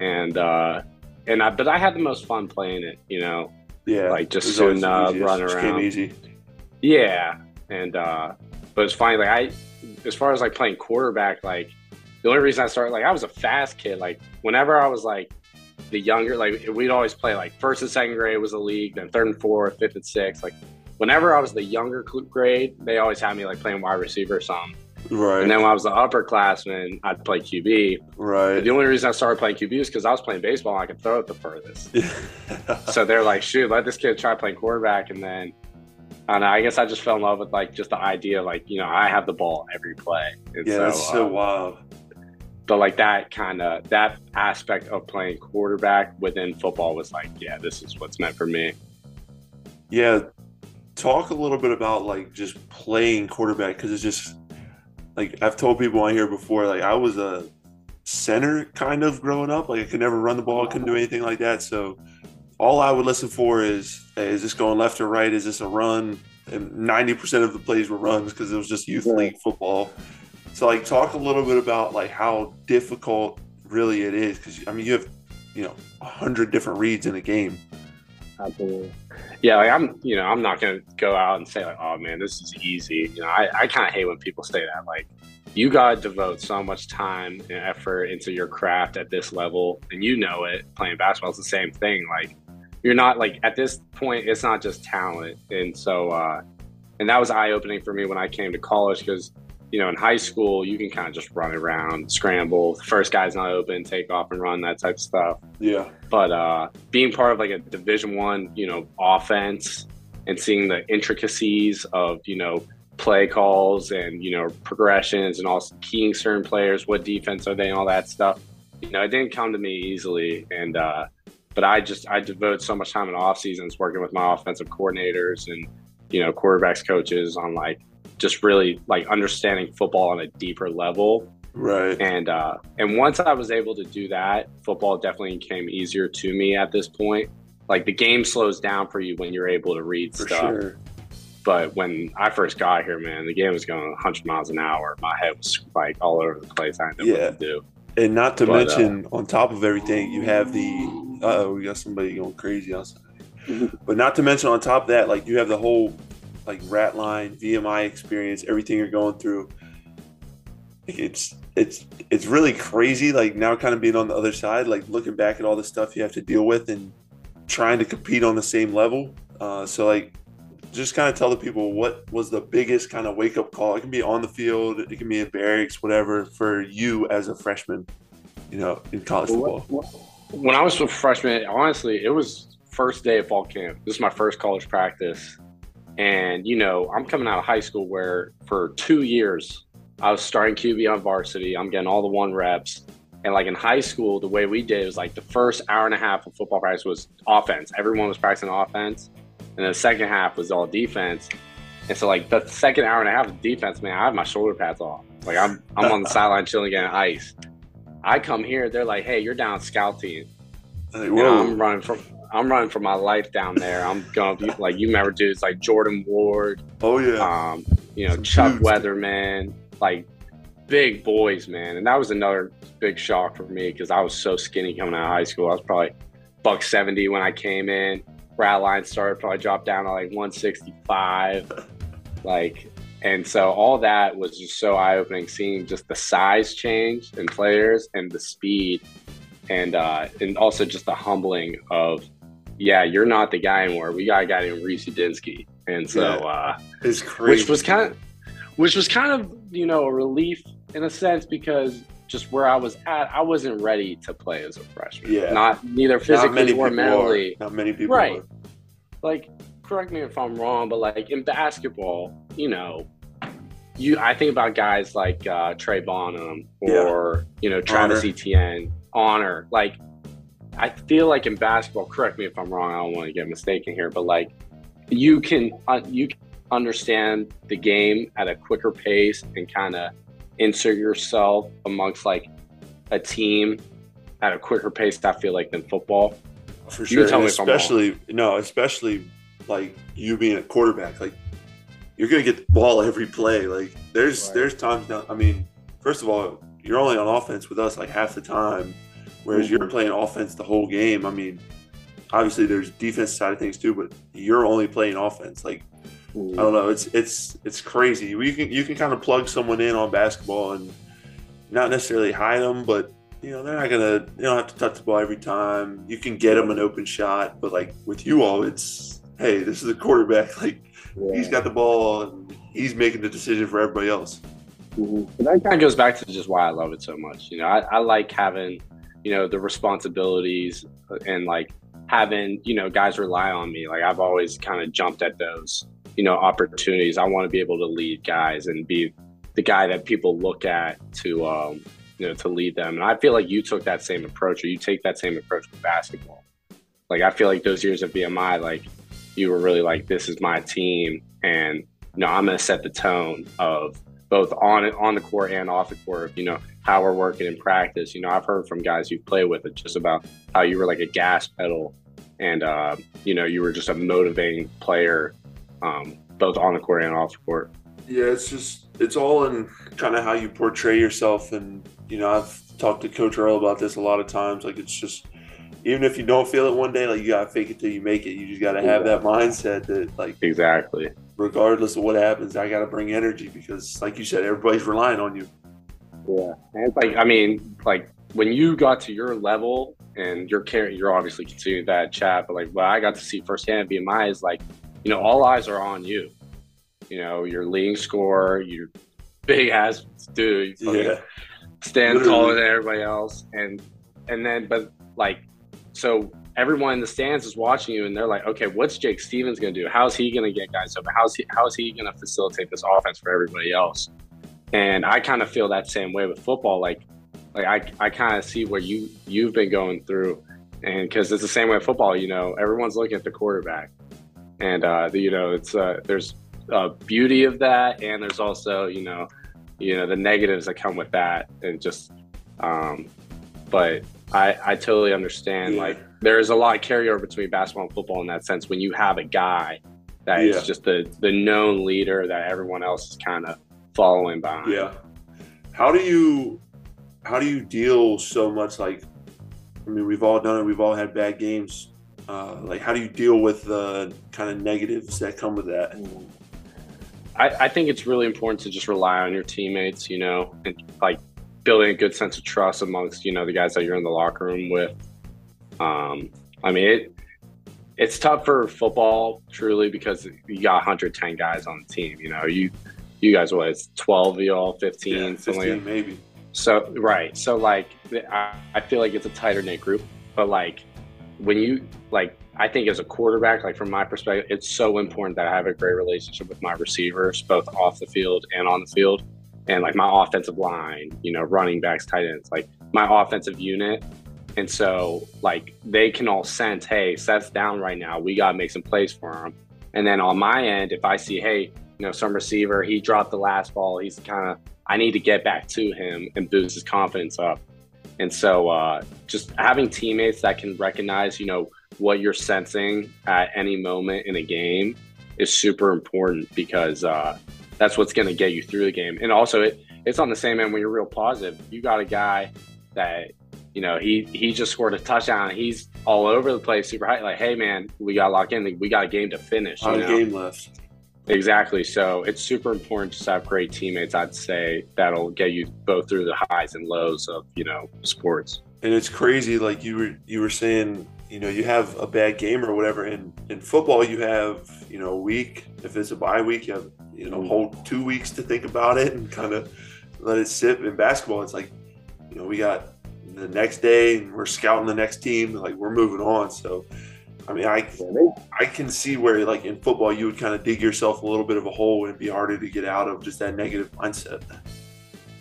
And uh and i but i had the most fun playing it you know Yeah. Like, just It was always soon, the uh, easiest. run around. Came easy. Yeah, and uh, but it's funny. Like I, as far as like playing quarterback, like the only reason I started, like I was a fast kid. Like whenever I was like the younger, like we'd always play like first and second grade was a league, then third and fourth, fifth and sixth. Like whenever I was the younger grade, they always had me like playing wide receiver or something. Right. And then when I was the upperclassman, I'd play QB. But right. the only reason I started playing QB is because I was playing baseball and I could throw it the furthest. so they're like, shoot, let this kid try playing quarterback. And then I don't know, I guess I just fell in love with like just the idea, like, you know, I have the ball every play. And yeah, that's so uh, wild. but like that kind of that aspect of playing quarterback within football was like, yeah, this is what's meant for me. Yeah, talk a little bit about like just playing quarterback because it's just like I've told people on here before. Like I was a center kind of growing up. Like I could never run the ball, couldn't do anything like that. So all I would listen for is, hey, is this going left or right? Is this a run? And ninety percent of the plays were runs because it was just youth Right. league football. So like talk a little bit about like how difficult really it is because I mean you have you know a hundred different reads in a game. Absolutely. Yeah, like I'm, you know, I'm not gonna go out and say like, oh man, this is easy. You know, I, I kind of hate when people say that. Like, you gotta devote so much time and effort into your craft at this level, and you know it. Playing basketball is the same thing. Like, you're not like at this point, it's not just talent, and so, uh, and that was eye opening for me when I came to college because. You know, in high school, you can kind of just run around, scramble. First guy's not open, take off and run, that type of stuff Yeah. but uh, being part of like a division one you know offense and seeing the intricacies of you know play calls and you know progressions and also keying certain players what defense are they and all that stuff you know it didn't come to me easily and uh, but i just i devote so much time in off seasons working with my offensive coordinators and you know quarterbacks coaches on like just really like understanding football on a deeper level Right. and uh, and once I was able to do that, football definitely came easier to me at this point. Like the game slows down for you when you're able to read For stuff. sure. But when I first got here, man, the game was going 100 miles an hour. My head was like all over the place. I didn't know Yeah. what to do. And not to But, uh, mention, on top of everything, you have the oh, we got somebody going crazy outside. but not to mention, on top of that, like you have the whole like rat line VMI experience, everything you're going through. Like, It's it's it's really crazy. Like now, kind of being on the other side, like looking back at all the stuff you have to deal with and trying to compete on the same level. Uh, so like, just kind of tell the people what was the biggest kind of wake up call. It can be on the field, it can be in barracks, whatever, for you as a freshman. You know, in college Well, football. When I was a freshman, honestly, it was first day of fall camp. This is my first college practice. And, you know, I'm coming out of high school where for two years I was starting QB on varsity. I'm getting all the one reps. And like in high school, the way we did was like the first hour and a half of football practice was offense. Everyone was practicing offense. And the second half was all defense. And so like the second hour and a half of defense, man, I have my shoulder pads off. Like I'm I'm on the sideline chilling getting ice. I come here, they're like, hey, you're down scout team. Like, know, I'm running from I'm running for my life down there. I'm going to be like you remember dudes like Jordan Ward, Oh yeah. um, you know, Some Chuck dudes. Weatherman, like big boys, man. And that was another big shock for me because I was so skinny coming out of high school. I was probably buck seventy when I came in. Rat line started probably dropped down to like 165. Like and so all that was just so eye opening seeing just the size change in players and the speed and uh, and also just the humbling of, yeah, you're not the guy anymore. We got a guy named Reece Udinski, and so Yeah. uh, It's crazy. which was kind of, which was kind of you know a relief in a sense because just where I was at, I wasn't ready to play as a freshman. Yeah. not neither Not physically or mentally. Are. Not many people Right. are. Like, correct me if I'm wrong, but like in basketball, you know, you I think about guys like uh, Trey Bonham or you know Travis Honor. Etienne, Honor. Like, I feel like in basketball, correct me if I'm wrong. I don't want to get mistaken here, but like, you can uh, you can understand the game at a quicker pace and kind of insert yourself amongst like a team at a quicker pace. I feel like than football. For sure. tell And me if I'm wrong. especially no, especially like you being a quarterback, like you're gonna get the ball every play. Like there's Right. there's times now I mean, first of all, you're only on offense with us like half the time. Whereas Mm-hmm. you're playing offense the whole game. I mean, obviously there's defense side of things too, but you're only playing offense. Like I don't know. It's it's it's crazy. You can you can kind of plug someone in on basketball and not necessarily hide them, but you know they're not gonna. They don't have to touch the ball every time. You can get them an open shot, but like with you all, it's hey, this is a quarterback. Like he's got the ball and he's making the decision for everybody else. Mhm. But that kind goes back to just why I love it so much. You know, I, I like having, you know, the responsibilities and like having, you know, guys rely on me. Like I've always kind of jumped at those, you know, opportunities. I want to be able to lead guys and be the guy that people look at to, um, you know, to lead them. And I feel like you took that same approach or you take that same approach with basketball. Like I feel like those years at VMI, like you were really like, this is my team. And, you know, I'm going to set the tone of, both on on the court and off the court. You know how we're working in practice. You know I've heard from guys you've played with it just about how you were like a gas pedal, and uh, you know you were just a motivating player, um, both on the court and off the court. Yeah, it's just it's all in kind of how you portray yourself, and you know I've talked to Coach Earl about this a lot of times. Like it's just even if you don't feel it one day, like you gotta fake it till you make it. You just gotta have that mindset that like Exactly. Regardless of what happens, I gotta bring energy because, like you said, everybody's relying on you. yeah, and it's like I mean, like when you got to your level and you're carrying, you're obviously continuing that chat, but like what I got to see firsthand at VMI is like, you know, all eyes are on you. You know, your leading scorer, you big ass dude, Yeah, stand Literally. taller than everybody else and and then but like so everyone in the stands is watching you and they're like okay what's jake stephens going to do? How's he going to get guys open? How's he how's he going to facilitate this offense for everybody else? And i kind of feel that same way with football like like i, I kind of see what you you've been going through and because it's the same way with football you know everyone's looking at the quarterback. And uh the, you know it's uh there's a beauty of that and there's also you know you know the negatives that come with that and just um but i i totally understand Yeah. like there is a lot of carryover between basketball and football in that sense when you have a guy that is Yeah. just the the known leader that everyone else is kind of following behind yeah. How do you how do you deal so much like? I mean, we've all done it. We've all had bad games. Uh, like, how do you deal with the kind of negatives that come with that? I, I think it's really important to just rely on your teammates, you know, and like building a good sense of trust amongst, you know, the guys that you're in the locker room with. Um, I mean, it, it's tough for football truly because you got 110 guys on the team. You know, you you guys what? It's 12 y'all, 15, Yeah, something like fifteen maybe. So right, so like I, I feel like it's a tighter knit group, but like when you like, I think as a quarterback, like from my perspective, it's so important that I have a great relationship with my receivers, both off the field and on the field, and like my offensive line, you know, running backs, tight ends, like my offensive unit. And so like they can all sense, hey, Seth's down right now. We gotta make some plays for him. And then on my end, if I see, hey, you know, some receiver, he dropped the last ball, he's kind of I need to get back to him and boost his confidence up. And so, uh, just having teammates that can recognize, you know, what you're sensing at any moment in a game is super important because uh, that's what's going to get you through the game. And also, it, it's on the same end when you're real positive. You got a guy that, you know, he he just scored a touchdown. He's all over the place, super high. Like, hey man, we got to lock in. We got a game to finish. Not you a know? game left. Exactly. So it's super important to have great teammates. I'd say that'll get you both through the highs and lows of you know sports. And it's crazy, like you were you were saying, you know, you have a bad game or whatever. In in football, you have you know a week. If it's a bye week, you have you know whole two weeks to think about it and kind of let it sit. In basketball, it's like you know we got the next day and we're scouting the next team. Like we're moving on. So I mean, I I can see where like in football you would kind of dig yourself a little bit of a hole and it'd be harder to get out of just that negative mindset.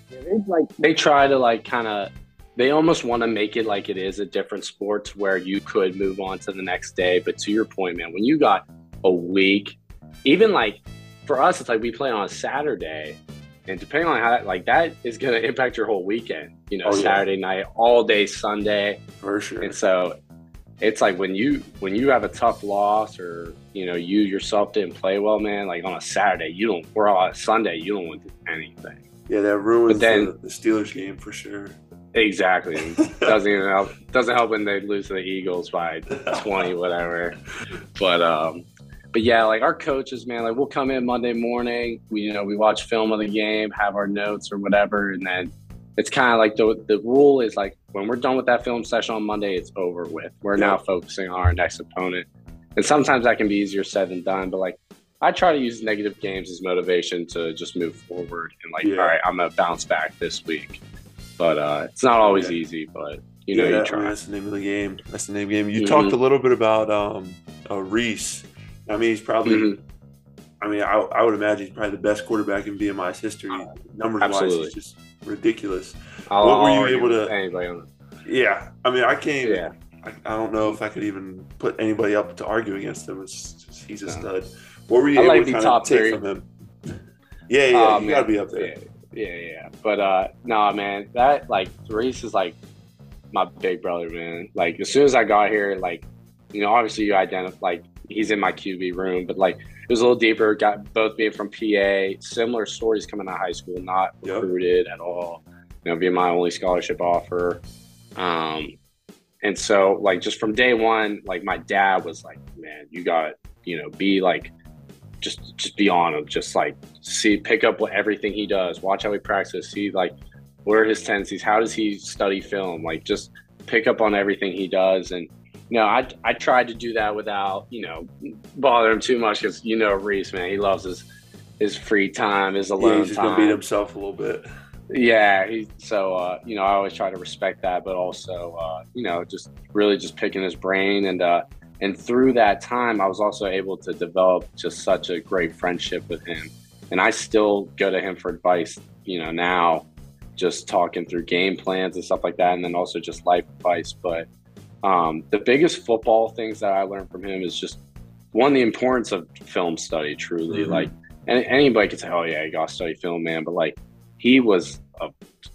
Yeah, they like they try to like kind of they almost want to make it like it is a different sport where you could move on to the next day. But to your point, man, when you got a week, even like for us, it's like we play on a Saturday, and depending on how that like that is going to impact your whole weekend. You know, oh, Saturday yeah. night, all day Sunday, for sure. And so it's like when you when you have a tough loss or you know you yourself didn't play well, man. Like on a Saturday, you don't. Or on a Sunday, you don't want to do anything. Yeah, that ruins then, the, the Steelers game for sure. Exactly. doesn't even help. Doesn't help when they lose to the Eagles by twenty, whatever. But um, but yeah, like our coaches, man, like we'll come in Monday morning. We you know we watch film of the game, have our notes or whatever, and then it's kind of like the the rule is like when we're done with that film session on Monday, it's over with. We're yeah. now focusing on our next opponent, and sometimes that can be easier said than done. But like I try to use negative games as motivation to just move forward and like, yeah. all right, I'm gonna bounce back this week. But uh, it's not always yeah. easy, but you know, you try. That's the name of the game. That's the name of the game. You mm-hmm. talked a little bit about um, uh, Reece. I mean, he's probably. Mm-hmm. I mean, I, I, would imagine he's probably the best quarterback in VMI's history, numbers Absolutely. wise. He's just ridiculous. I'll, what were you able to? Anybody on Yeah, I mean, I can't. Yeah. I, I, don't know if I could even put anybody up to argue against him. It's just, he's a no. stud. What were you I able like to kind of take three. from him? Yeah, yeah, uh, you gotta be up there. Yeah, yeah, yeah. But uh, nah, man, that like Reece is like my big brother, man. Like as soon as I got here, like you know, obviously you identify like he's in my QB room, but like it was a little deeper. Got both being from PA, similar stories coming out of high school, not recruited yep. at all. You know, being my only scholarship offer. Um, and so like just from day one, like my dad was like, man, you got you know, be like just just be on him. Just like see pick up what everything he does, watch how he practices, see like what are his tendencies, how does he study film, like just pick up on everything he does and know, I I tried to do that without you know bother him too much because you know Reece, man, he loves his his free time, his alone yeah, he's time. Gonna beat himself a little bit. Yeah, he, so uh, you know I always try to respect that, but also uh, you know just really just picking his brain and uh, and through that time I was also able to develop just such a great friendship with him, and I still go to him for advice. You know now, just talking through game plans and stuff like that, and then also just life advice, but um, the biggest football things that I learned from him is just one, the importance of film study, truly. Mm-hmm. Like, and anybody could say, oh, yeah, you got to study film, man. But like, he was a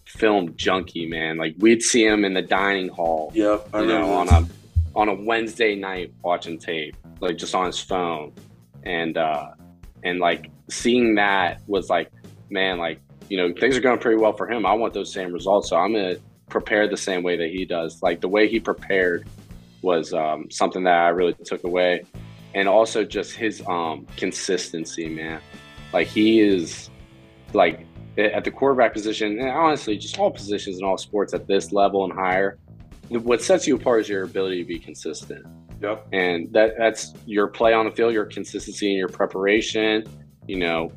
film junkie, man. Like, we'd see him in the dining hall, yep, I you know, on a, on a Wednesday night watching tape, like just on his phone. And, uh, and like seeing that was like, man, like, you know, things are going pretty well for him. I want those same results. So I'm going to prepare the same way that he does. Like the way he prepared was um, something that I really took away, and also just his um, consistency, man. Like he is like at the quarterback position, and honestly, just all positions in all sports at this level and higher. What sets you apart is your ability to be consistent. Yep. And that that's your play on the field, your consistency in your preparation, you know,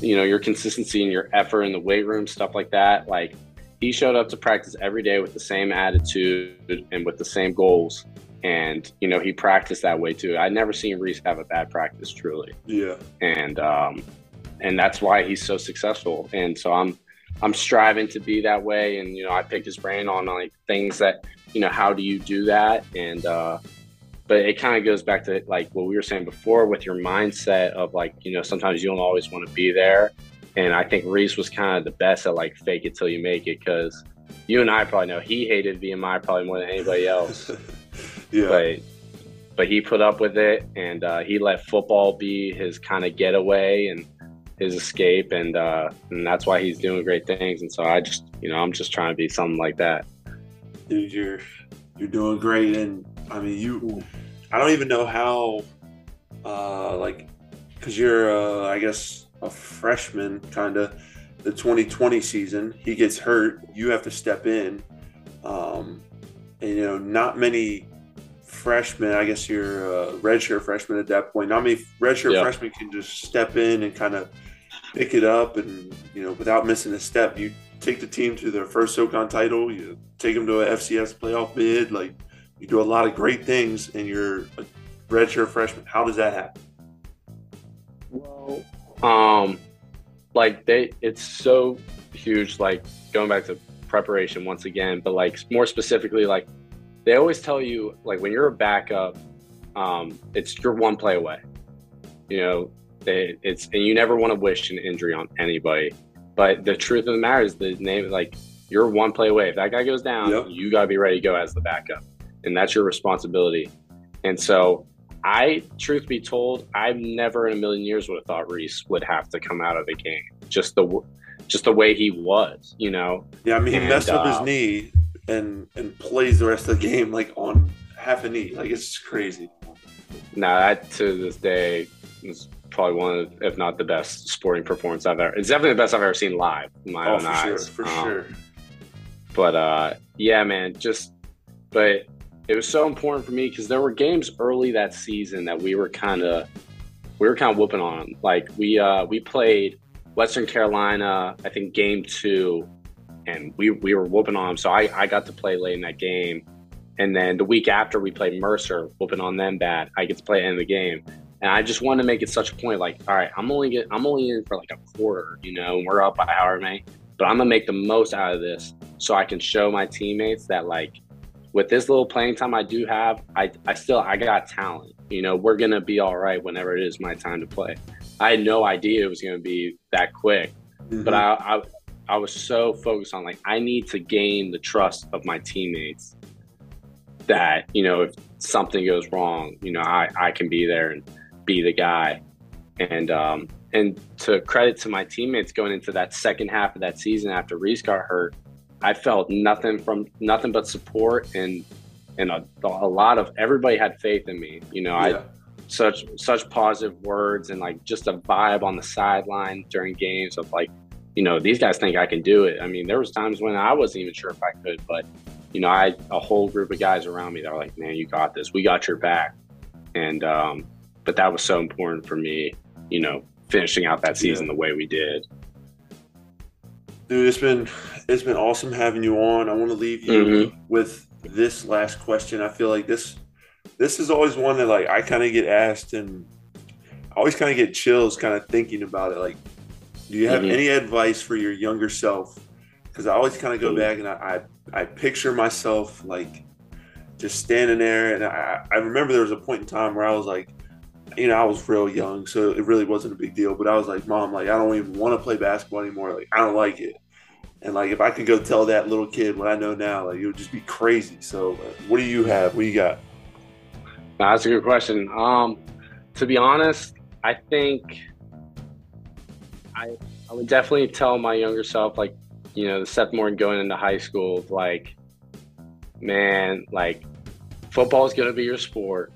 you know, your consistency in your effort in the weight room, stuff like that. Like he showed up to practice every day with the same attitude and with the same goals. And, you know, he practiced that way too. I'd never seen Reece have a bad practice, truly. Yeah. And, um, and that's why he's so successful. And so I'm, I'm striving to be that way. And, you know, I picked his brain on like things that, you know, how do you do that? And, uh, but it kind of goes back to like what we were saying before with your mindset of like, you know, sometimes you don't always want to be there and I think Reece was kind of the best at like fake it till you make it because you and I probably know he hated VMI probably more than anybody else. yeah. But, but he put up with it and uh, he let football be his kind of getaway and his escape. And, uh, and that's why he's doing great things. And so I just, you know, I'm just trying to be something like that. Dude, you're, you're doing great. And I mean, you, I don't even know how, uh, like, because you're, uh, I guess, a freshman, kind of. The 2020 season, he gets hurt. You have to step in, um, and you know, not many freshmen. I guess you're a redshirt freshman at that point. Not many redshirt Yeah. freshmen can just step in and kind of pick it up, and you know, without missing a step. You take the team to their first SoCon title. You take them to a FCS playoff bid. Like you do a lot of great things, and you're a redshirt freshman. How does that happen? Well, um, like they, it's so huge. Like going back to preparation once again, but like more specifically, like they always tell you, like when you're a backup, um, it's you're one play away. You know, they, it's and you never want to wish an injury on anybody. But the truth of the matter is, the name like you're one play away. If that guy goes down, Yep. you got to be ready to go as the backup, and that's your responsibility. And so I, truth be told, I've never in a million years would have thought Reece would have to come out of the game. Just the, just the way he was, you know. Yeah, I mean, he And, messed up his uh, knee and and plays the rest of the game like on half a knee. Like it's crazy. Now that to this day is probably one of, if not the best sporting performance I've ever. It's definitely the best I've ever seen live in my Oh, own for eyes. sure, for Um, sure. But uh, yeah, man, just but it was so important for me because there were games early that season that we were kind of we were kind of whooping on. Like we uh, we played Western Carolina, I think game two, and we we were whooping on them. So I I got to play late in that game, and then the week after we played Mercer, whooping on them bad. I get to play end of the game. And I just wanted to make it such a point, like, all right, I'm only get, I'm only in for like a quarter, you know, and we're up by however many, but I'm gonna make the most out of this so I can show my teammates that like with this little playing time I do have, I, I still I got talent. You know, we're gonna be all right whenever it is my time to play. I had no idea it was gonna be that quick, but I, I I was so focused on like I need to gain the trust of my teammates that you know if something goes wrong, you know I I can be there and be the guy, and um and to credit to my teammates going into that second half of that season after Reece got hurt, I felt nothing from nothing but support and and a, a lot of everybody had faith in me. You know, I such such positive words and like just a vibe on the sideline during games of like, you know, these guys think I can do it. I mean, there was times when I wasn't even sure if I could, but you know, I had a whole group of guys around me that were like, "Man, you got this. We got your back." And um, but that was so important for me. You know, finishing out that season the way we did. Dude, it's been it's been awesome having you on. I want to leave you Mhm. with this last question. I feel like this this is always one that like I kind of get asked and I always kind of get chills kind of thinking about it. Like, do you have Mhm. any advice for your younger self? Because I always kind of go Mhm. back and I, I I picture myself like just standing there, and I I remember there was a point in time where I was like, you know, I was real young, so it really wasn't a big deal. But I was like, Mom, like I don't even want to play basketball anymore. Like I don't like it. And like if I could go tell that little kid what I know now, like it would just be crazy. So, uh, what do you have? What do you got? That's a good question. Um, to be honest, I think I I would definitely tell my younger self, like, you know, the Seth Morgan going into high school, like, man, like, football is gonna be your sport,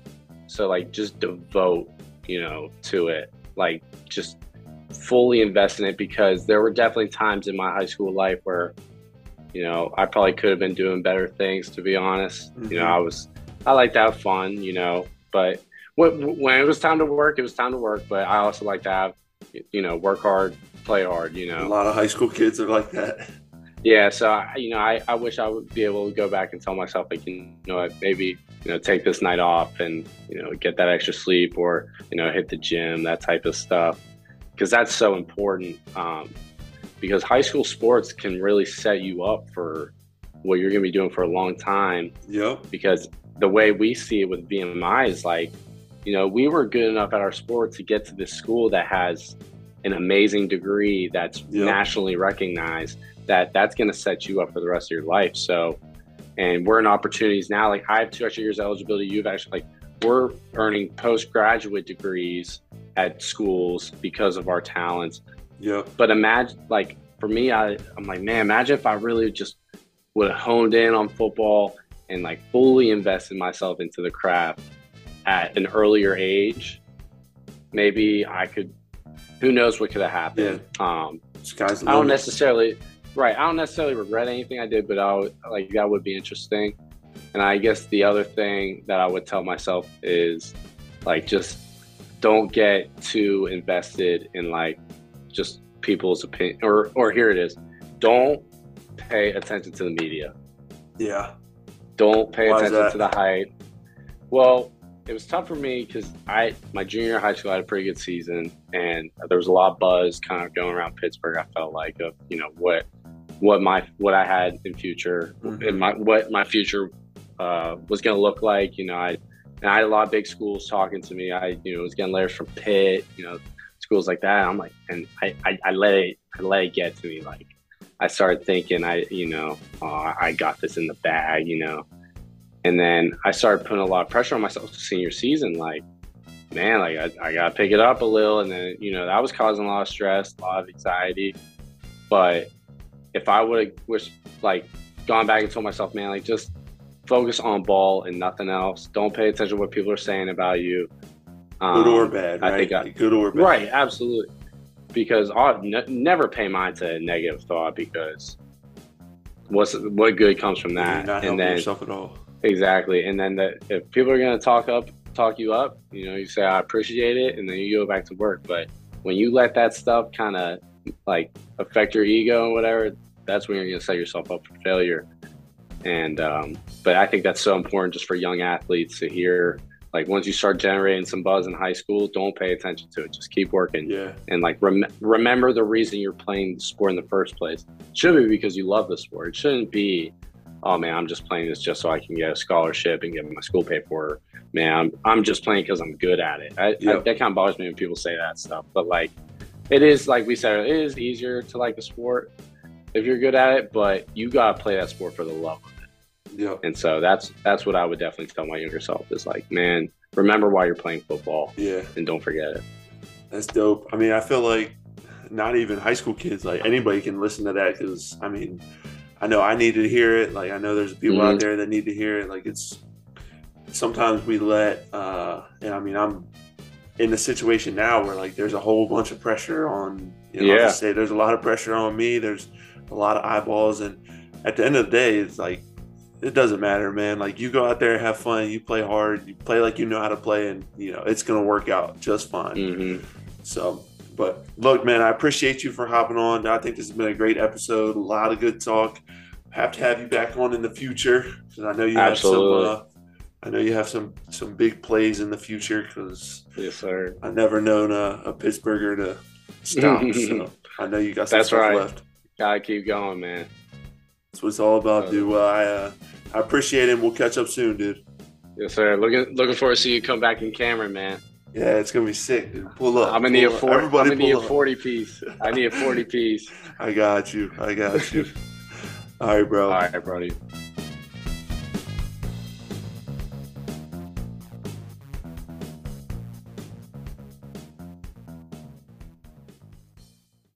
so like, just devote, you know, to it, like, just fully invest in it because there were definitely times in my high school life where, you know, I probably could have been doing better things. To be honest, you know, Mhm. I was I like to have fun, you know, but when, when it was time to work, it was time to work. But I also like to have, you know, work hard, play hard, you know, A lot of high school kids are like that. Yeah. So, I, you know, I, I wish I would be able to go back and tell myself, like, you know, what, maybe, you know, take this night off and, you know, get that extra sleep or, you know, hit the gym, that type of stuff. Because that's so important. Um, because high school sports can really set you up for what you're going to be doing for a long time Yep. because the way we see it with VMI is like, you know, we were good enough at our sport to get to this school that has an amazing degree that's Yep. nationally recognized that that's going to set you up for the rest of your life. So, and we're in opportunities now. Like I have two extra years of eligibility. You've actually like we're earning postgraduate degrees at schools because of our talents Yeah. but imagine like for me I, i'm like man imagine if i really just would have honed in on football and like fully invested myself into the craft at an earlier age maybe I could. Who knows what could have happened? Um, Sky's I don't necessarily right. I don't necessarily regret anything I did, but I would, like that would be interesting. And I guess the other thing that I would tell myself is like just don't get too invested in like just people's opinion or or here it is. Don't pay attention to the media. Yeah. Don't pay Why attention to the hype. Well, it was tough for me because I my junior high school I had a pretty good season, and there was a lot of buzz kind of going around Pittsburgh. I felt like of you know what what my what I had in future Mhm. and my what my future uh, was going to look like. You know, I and I had a lot of big schools talking to me. I you know was getting letters from Pitt, you know, schools like that. I'm like, and I I, I let it I let it get to me. Like I started thinking I you know oh, I got this in the bag, you know. And then I started putting a lot of pressure on myself senior season. Like, man, like I, I got to pick it up a little. And then, you know, that was causing a lot of stress, a lot of anxiety. But if I would have was like gone back and told myself, man, like just focus on ball and nothing else. Don't pay attention to what people are saying about you. Good or Um, bad, I think I- good or bad. Right, absolutely. Because I'll ne- never pay mind to a negative thought because what's what good comes from that? not and then yourself at all. Exactly. And then the, if people are going to talk up, talk you up, you know, you say, I appreciate it. And then you go back to work. But when you let that stuff kind of like affect your ego and whatever, that's when you're going to set yourself up for failure. And, um, but I think that's so important just for young athletes to hear. Like once you start generating some buzz in high school, don't pay attention to it. Just keep working Yeah. and like rem- remember the reason you're playing the sport in the first place. It should be because you love the sport. It shouldn't be, oh man, I'm just playing this just so I can get a scholarship and get my school paid for. Man, I'm, I'm just playing because I'm good at it. I, I, that kind of bothers me when people say that stuff. But like, it is like we said, it is easier to like the sport if you're good at it. But you gotta play that sport for the love of it. Yep. And so that's that's what I would definitely tell my younger self is like, man, remember why you're playing football Yeah. and don't forget it. That's dope. I mean, I feel like not even high school kids, like anybody can listen to that because I mean, I know I need to hear it. Like I know there's people out Mhm. there that need to hear it. Like it's sometimes we let, uh, and I mean, I'm in a situation now where like there's a whole bunch of pressure on. You know, I'll Yeah. just say there's a lot of pressure on me. There's a lot of eyeballs, and at the end of the day, it's like it doesn't matter, man. Like you go out there, and have fun, you play hard, you play like you know how to play, and you know it's gonna work out just fine. hmm So, but look, man, I appreciate you for hopping on. I think this has been a great episode. A lot of good talk. Have to have you back on in the future because I know you Absolutely. have some. Uh, I know you have some some big plays in the future because Yes, sir. I never known a, a Pittsburgher to stop. so I know you got some That's stuff right. left. Gotta keep going, man. That's what it's all about, dude. Well, I uh, I appreciate it. and We'll catch up soon, dude. Yes, sir. Looking looking forward to see you come back in camera, man. Yeah, it's gonna be sick, dude. Pull up. I'm gonna need a four. I'm gonna need a forty piece. I need a forty piece. I got you. I got you. All right, bro. All right, buddy.